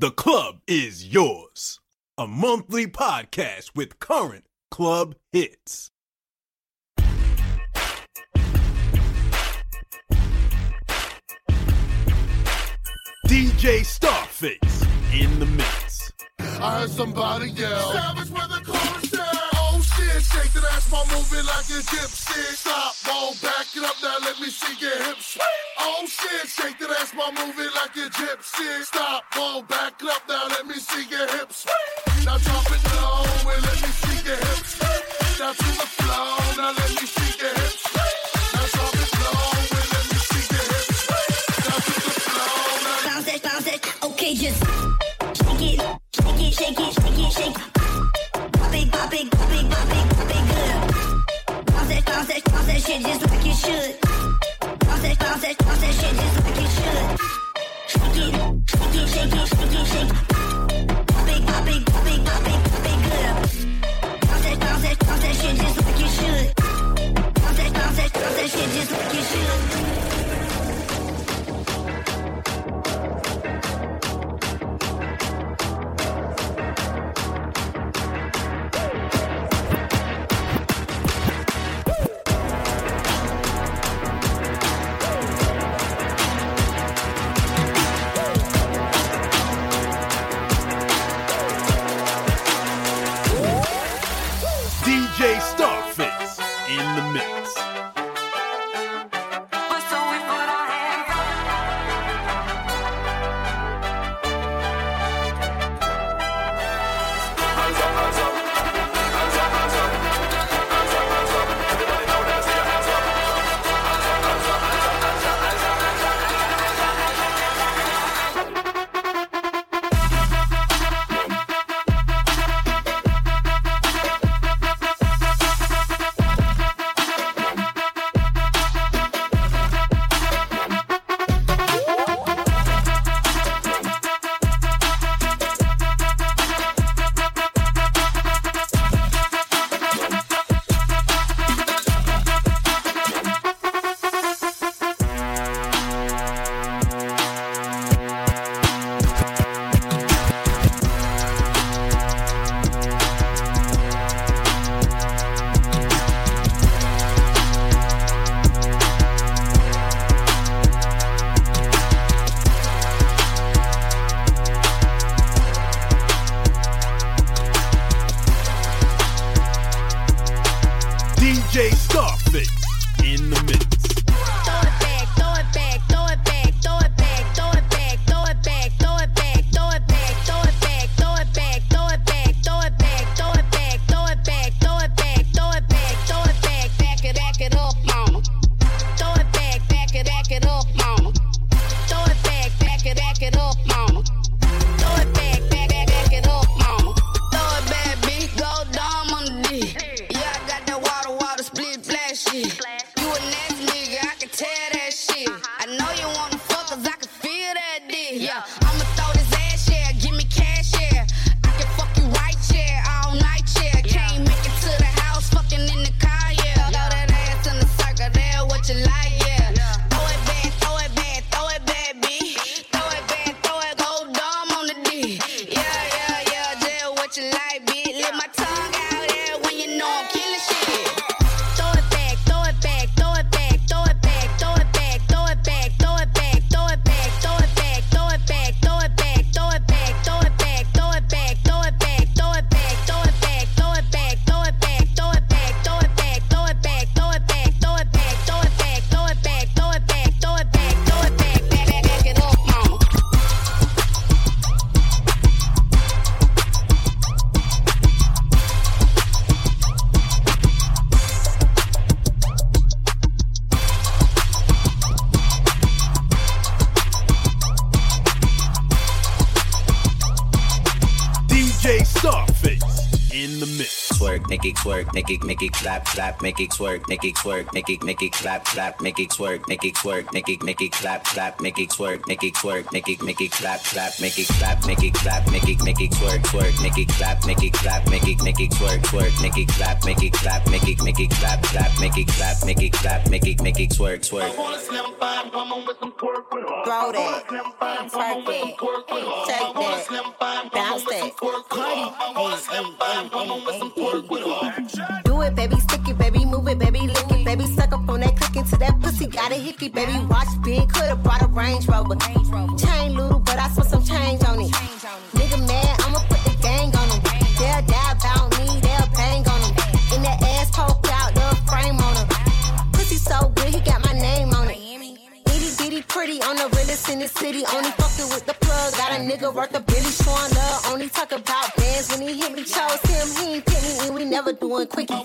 The Club is Yours, a monthly podcast with current club hits. DJ Starface in the mix. I heard somebody yell. Savage with a and shake that ass while moving like a gypsy. Stop, won't back it up now. Let me see your hips. Oh shit, shake that ass while moving like a gypsy. Stop, won't back it up now. Let me see your hips. Now drop it low and let me see your hips. Now to the flow, now let me see your hips. Now drop it low and let me see your hips. Now to the flow, now. Bounce it, bounce it. Okay, just shake it, shake it, shake it, shake it, shake. Pop it, pop it, pop it, pop it. All that, all that shit is DJ Starfish in the mix. Make it twerk, make it make it clap, clap, make it twerk, make it twerk, make it make it clap, clap, make it twerk, make it twerk, make it make it clap, clap, make it twerk, make it twerk, make it make it clap, clap, make it clap, make it clap, make it make it twerk, twerk, make it clap, make it clap, make it make it twerk, twerk, make it clap, make it clap, make it make it clap, clap, make it clap, make it clap, make it make it twerk, twerk. Throw that, twerk that, shake that, bounce that. Do it, baby, stick it, baby, move it, baby, lick it, baby, suck up on that click into that pussy, got a hickey, baby, watch big, could've brought a Range Rover. Chain little, but I spent some change on it. Nigga mad, I'ma put the gang on him. They'll die about me, they'll bang on him. In that ass poke out, the frame on him. Pussy so good, he got my name on it. Itty bitty pretty on the realest in the city. Only fucking with the plug. Nigga worth a Billy showing love. Only talk about bands when he hit me. Chose him, he ain't me, and we never doing quickie. Look,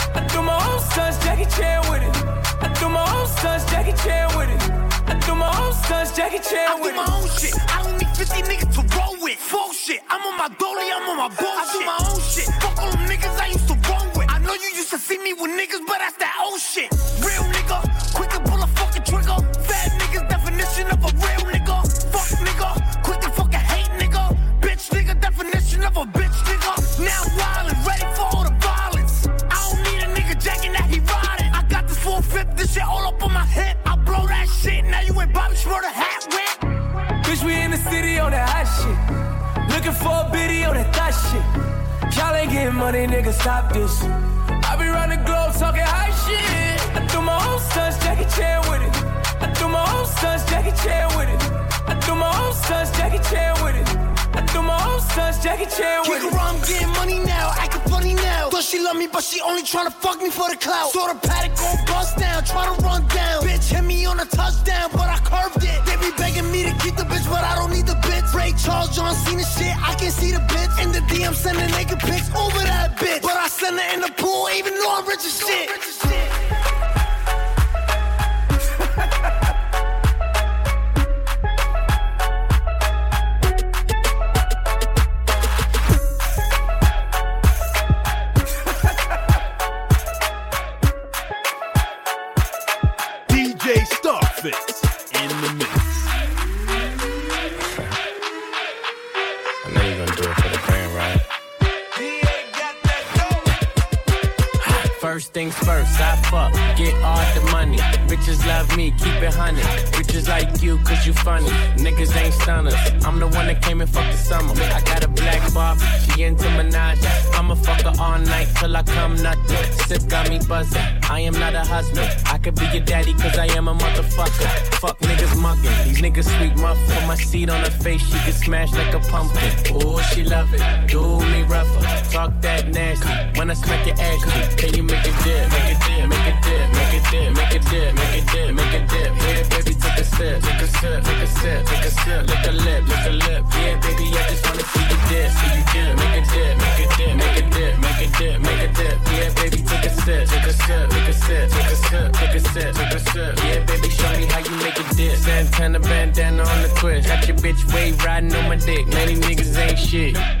I do my own stunts, Jackie Chan with it. I do my own stunts, Jackie Chan with it. I do my own stunts, Jackie Chan with it. I do my own shit. I don't need 50 niggas to roll with. Full shit. I'm on my dolly, I'm on my bullshit. I do my own shit. Fuck all them niggas I used to roll with. I know you used to see me with niggas, but that's that old shit. Real Looking for a on that thot shit. Y'all ain't getting money, nigga, stop this. I be round the globe talking high shit. I do my own stunts, Jackie Chan with it. I do my own stunts, Jackie Chan with it. I do my own stunts, Jackie Chan with it. I do my own stunts, Jackie Chan with Kick around, I'm getting money now, acting funny now. Thought she love me, but she only tryna fuck me for the clout. Saw the Patek go bust down, try to run down. Bitch hit me on a touchdown, but I curved it. They be begging me to keep the bitch, but I don't need the bitch. Ray Charles, John Cena shit, I can see the bitch. In the DM, sending naked pics over that bitch. But I send her in the pool, even though I'm rich as shit. First things first, I fuck, get all the money. Bitches love me, keep it honey. Bitches like you, cause you funny. Niggas ain't stunners. I'm the one that came and fucked the summer. I got a black bar, she into Minaj. I'ma fuck her all night till I come nothing. Sip got me buzzing. I am not a husband. I could be your daddy, cause I am a motherfucker. Fuck niggas mugging. These niggas sweet muff. Put my seat on her face, she get smashed like a pumpkin. Ooh, she love it. Do me rougher. Talk that nasty. When I smack your ass, can you make it dip? Make it dip, make it dip, make it dip, make it dip, make it dip, make it dip. Yeah, baby, take a sip, take a sip, take a sip, take a sip. Lick a lip, lick a lip. Yeah, baby, I just wanna see you dip, see you dip. Make it dip, make it dip, make it dip, make it dip, make it dip. Yeah, baby, take a sip, take a sip, take a sip, take a sip, take a sip, take a sip. Yeah, baby, show me how you make it dip. Santana bandana on the twist. Got your bitch way riding on my dick. Many niggas ain't shit.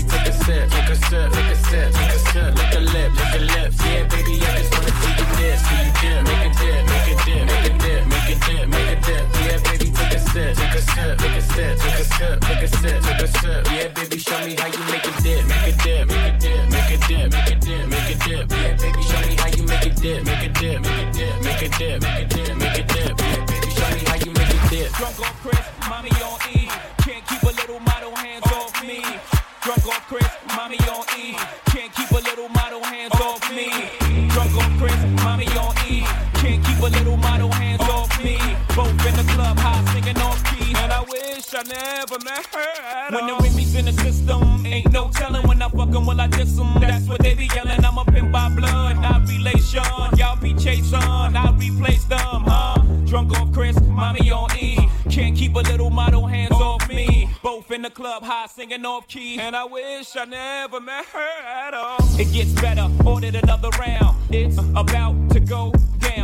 take a sip, take a sip, take a sip, take a sip. Lick a lip, lick a lip. Yeah, baby, I just wanna see you dip, see you dip. Make it dip, make it dip, make it dip, make it dip, make it dip. Yeah, baby, take a sip, take a sip, take a sip, take a sip, take a sip, take a sip. Yeah, baby, show me how you make it dip, make it dip, make it dip, make it dip, make it dip, make it dip. Yeah, baby, show me how you make it dip, make it dip, make it dip, make it dip, make it dip, make it dip. Yeah, baby, show me how you make it dip. Drunk on Cris, mommy on E. never met her at When the Remy's in the system, ain't no telling when I fuck 'em, will I diss 'em. That's what they be yelling. I'm a pimp by blood, not relation. Y'all be chasing, I replace them, huh? Drunk off Cris, mommy on E. Can't keep a little model hands off me. Both in the club, high singing off key. And I wish I never met her at all. It gets better, ordered another round. It's about to go.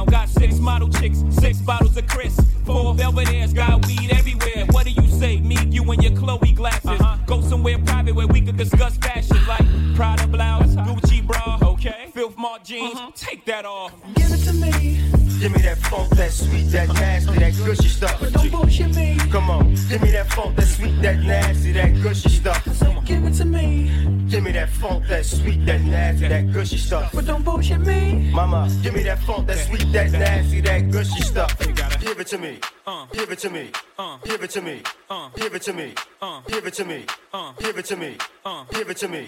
Got six model chicks, six bottles of Cris. Four Belvedere's, got weed everywhere. What do you say? Me, you, and your Chloe glasses. Uh-huh. Go somewhere private where we could discuss fashion like Prada blouse, Gucci bra, okay? Filth Mart jeans, uh-huh. take that off. Give it to me. Give me that funk, that sweet, that nasty, that gushy stuff. But don't bullshit me. Come on, give me that funk, that sweet, that nasty, that gushy stuff. So give it to me. Give me that funk, that sweet, that nasty, that gushy stuff. But don't bullshit me. Mama, give me that funk, that sweet, that nasty, that gushy stuff. Give it to me. Give it to me. Give it to me. Give it to me. Give it to me. Give it to me. Give it to me.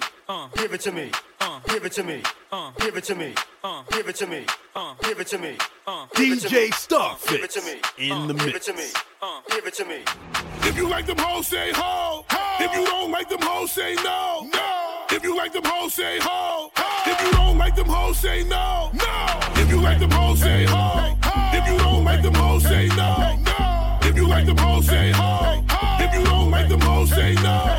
Give it to me. Uh. Give it to me. Uh. Give it to me. Uh. Give it to me. Give it to me. DJ Give it to me. Starfix in the Give it to me. mix. Give it to me. If you like them hoes, say ho. If you don't like them hoes, say no. No. If you like them hoes, say ho. If you don't like them hoes, say no. No. If you like them hoes, say ho. If you don't like them hoes, say no. No. If you like them hoes, say ho. If you don't like them hoes, say no.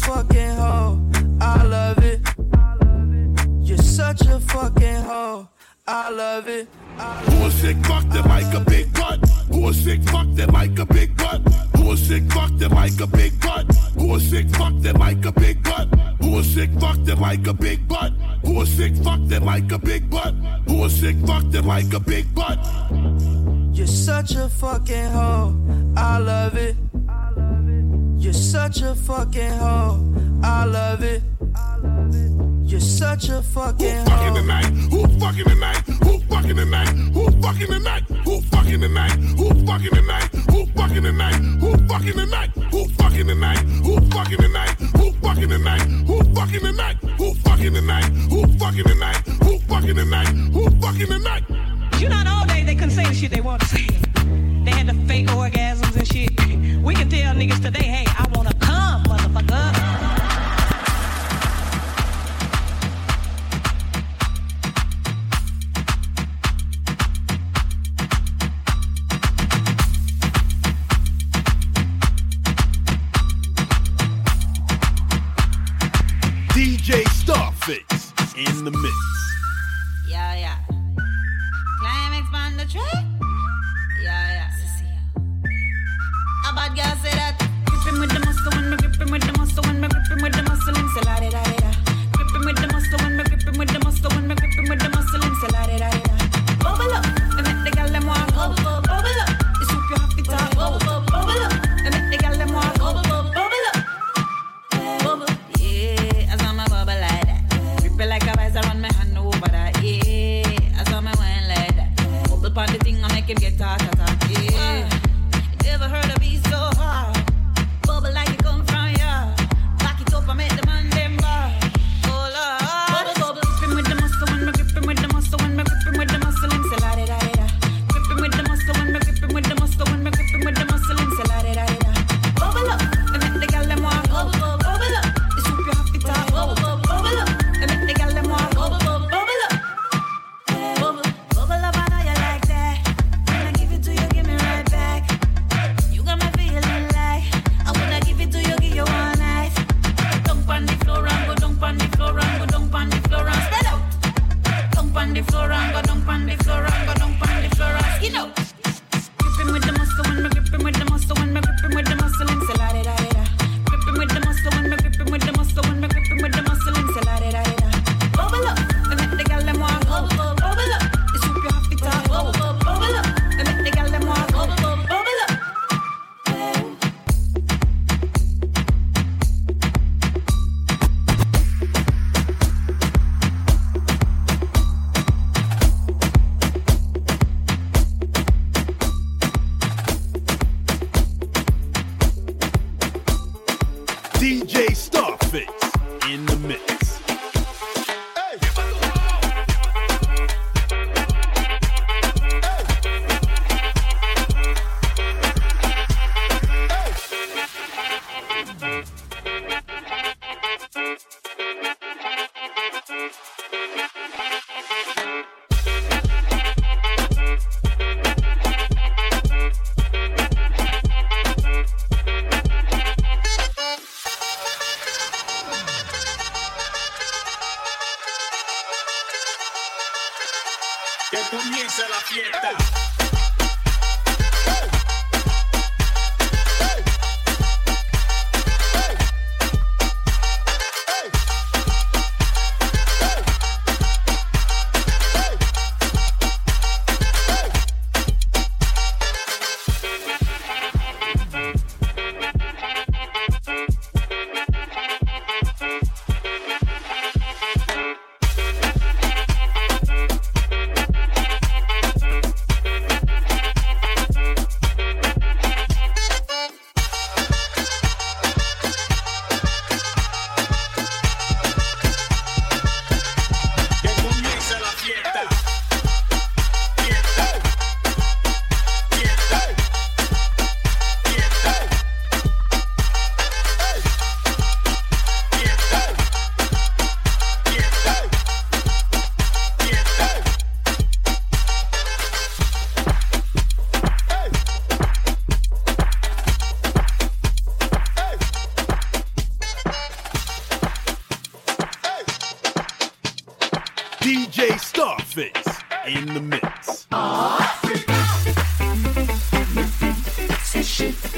fucking hoe. I love it. You're such a fucking hoe. I love it. Sick fuck that like a big butt? Sick fuck that like a big butt? Sick fuck that like a big butt? Sick fuck that like a big butt? Sick fuck that like a big butt? Sick fuck that like a big butt? Sick fuck that like a big butt? You're such a fucking hoe. I love it. You're such a fucking hoe. I love it. You're such a fucking Who fucking tonight? Who fucking tonight? Who fucking tonight? Who fucking tonight? Who fucking tonight? Who fucking tonight? Who fucking tonight? Who fucking tonight? Who fucking tonight? Who fucking tonight? Who fucking tonight? Who fucking tonight? Who fucking tonight? Who fucking tonight? Who fucking tonight? Who fucking tonight? You know, all day they couldn't say the shit they want to say. They had the fake orgasms and shit. We can tell niggas today, hey, I wanna come, motherfucker. in the mix. Yeah, yeah. Climax on the track. bad girl say that. Grip with the muscle when me grip with the muscle when me grip with the muscle and say la da da da. Grip with the muscle when me grip with the muscle when me grip with the muscle and say la da da da. Bubble up and make the girl them walk. Bubble up, bubble up. It's if you happy time. Bubble up. DJ Starface in the mix. DJ Starface in the mix. Africa. Session.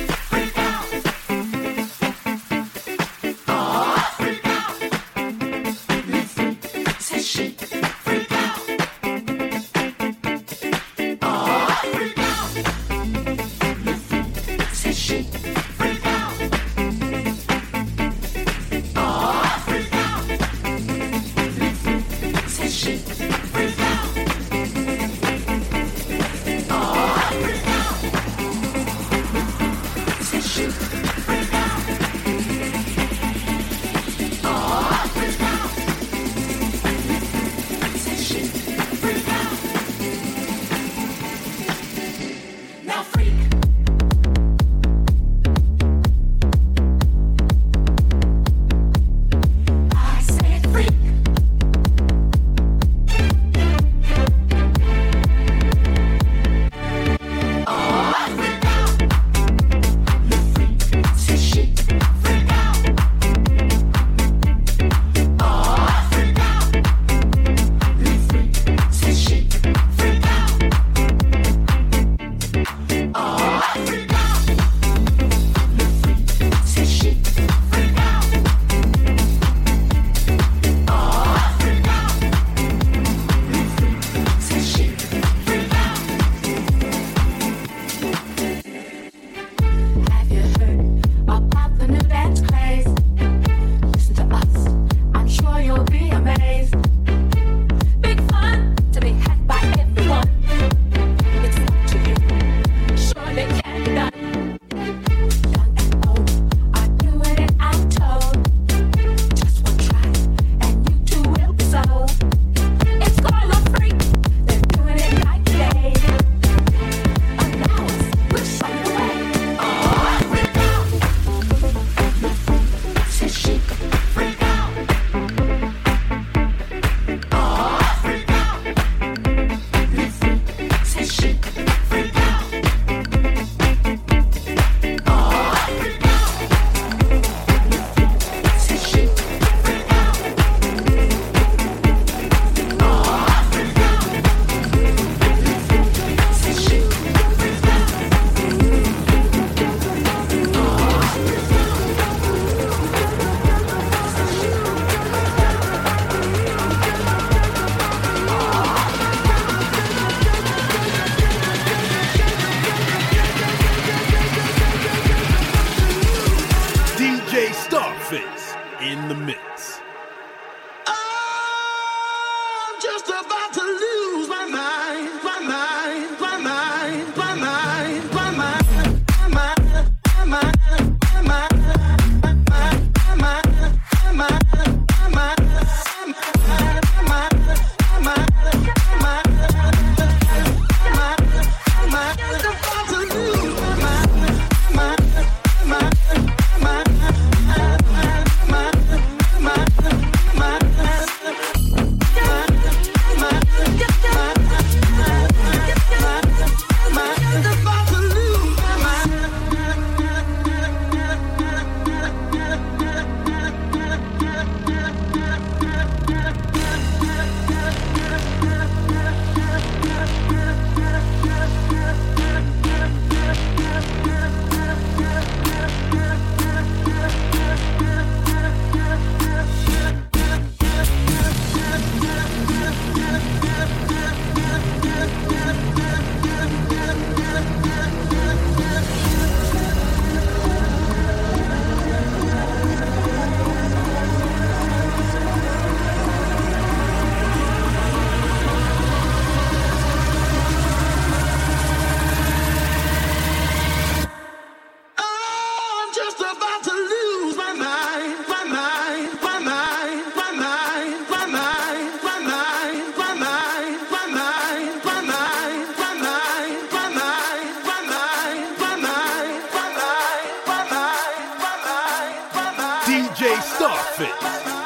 Starfish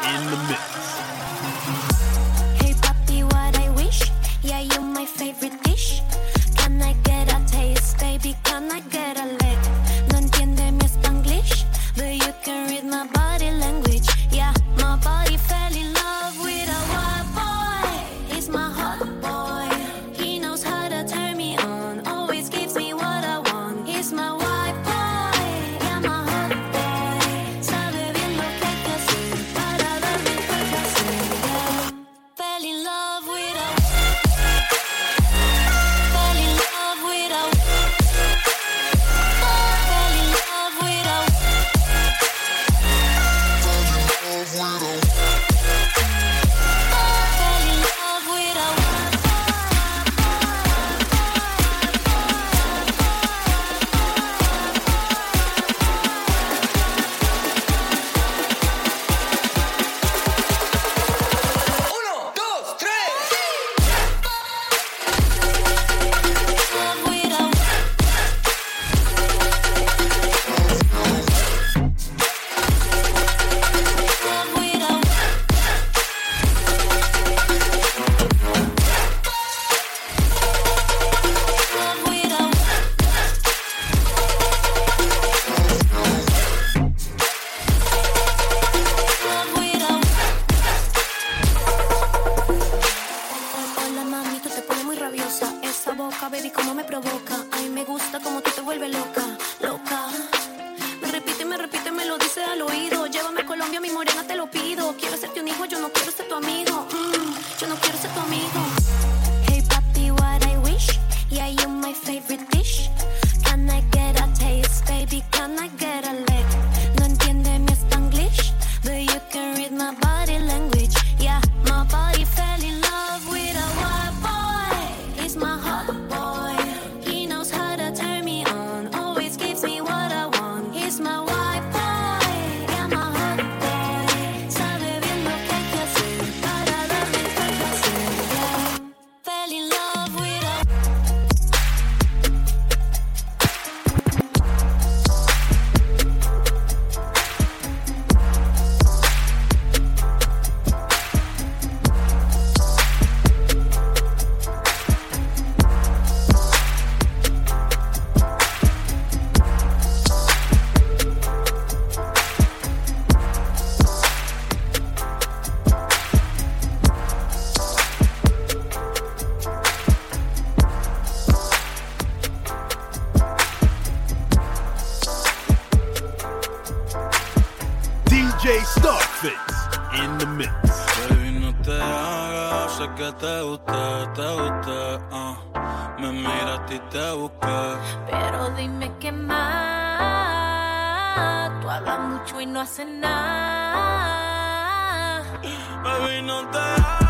in the mix. que te guste, te guste. Uh. Ah. Me miraste y te busqué. Pero dime qué más. Tú hablas mucho y no haces nada. Baby, no te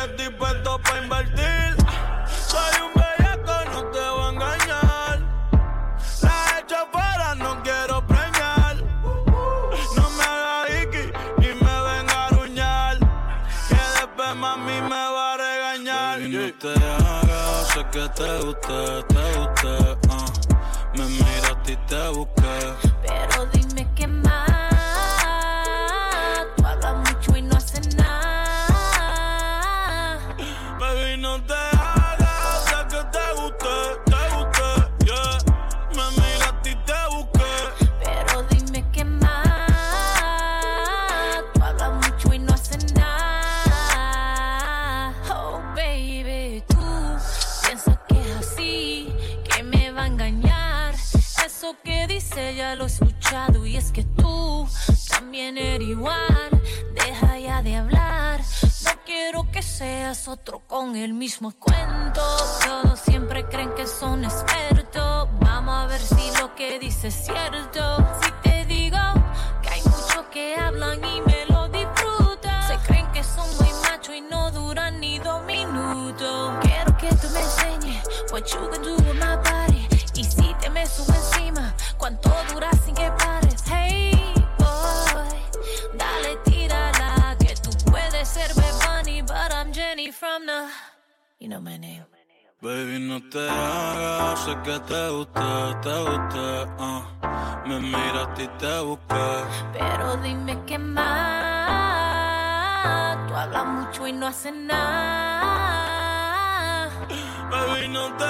que estoy dispuesto para invertir. Soy un bellaco, no te voy a engañar. La he hecho fuera, no quiero preñar. No me hagas iki ni me venga a aruñar. Que después mami me va a regañar. Baby, no te hagas, sé que te gusta. Cuánto dura sin que pares. Hey, boy, dale, tírala. Que tú puedes ser Bad Bunny, but I'm Jenny from the. You know my name. Baby, no te hagas, sé que te gusta, te gusta. ah. Me miraste y te busqué. Pero dime qué más. Tú hablas mucho y no haces nada. Baby, no te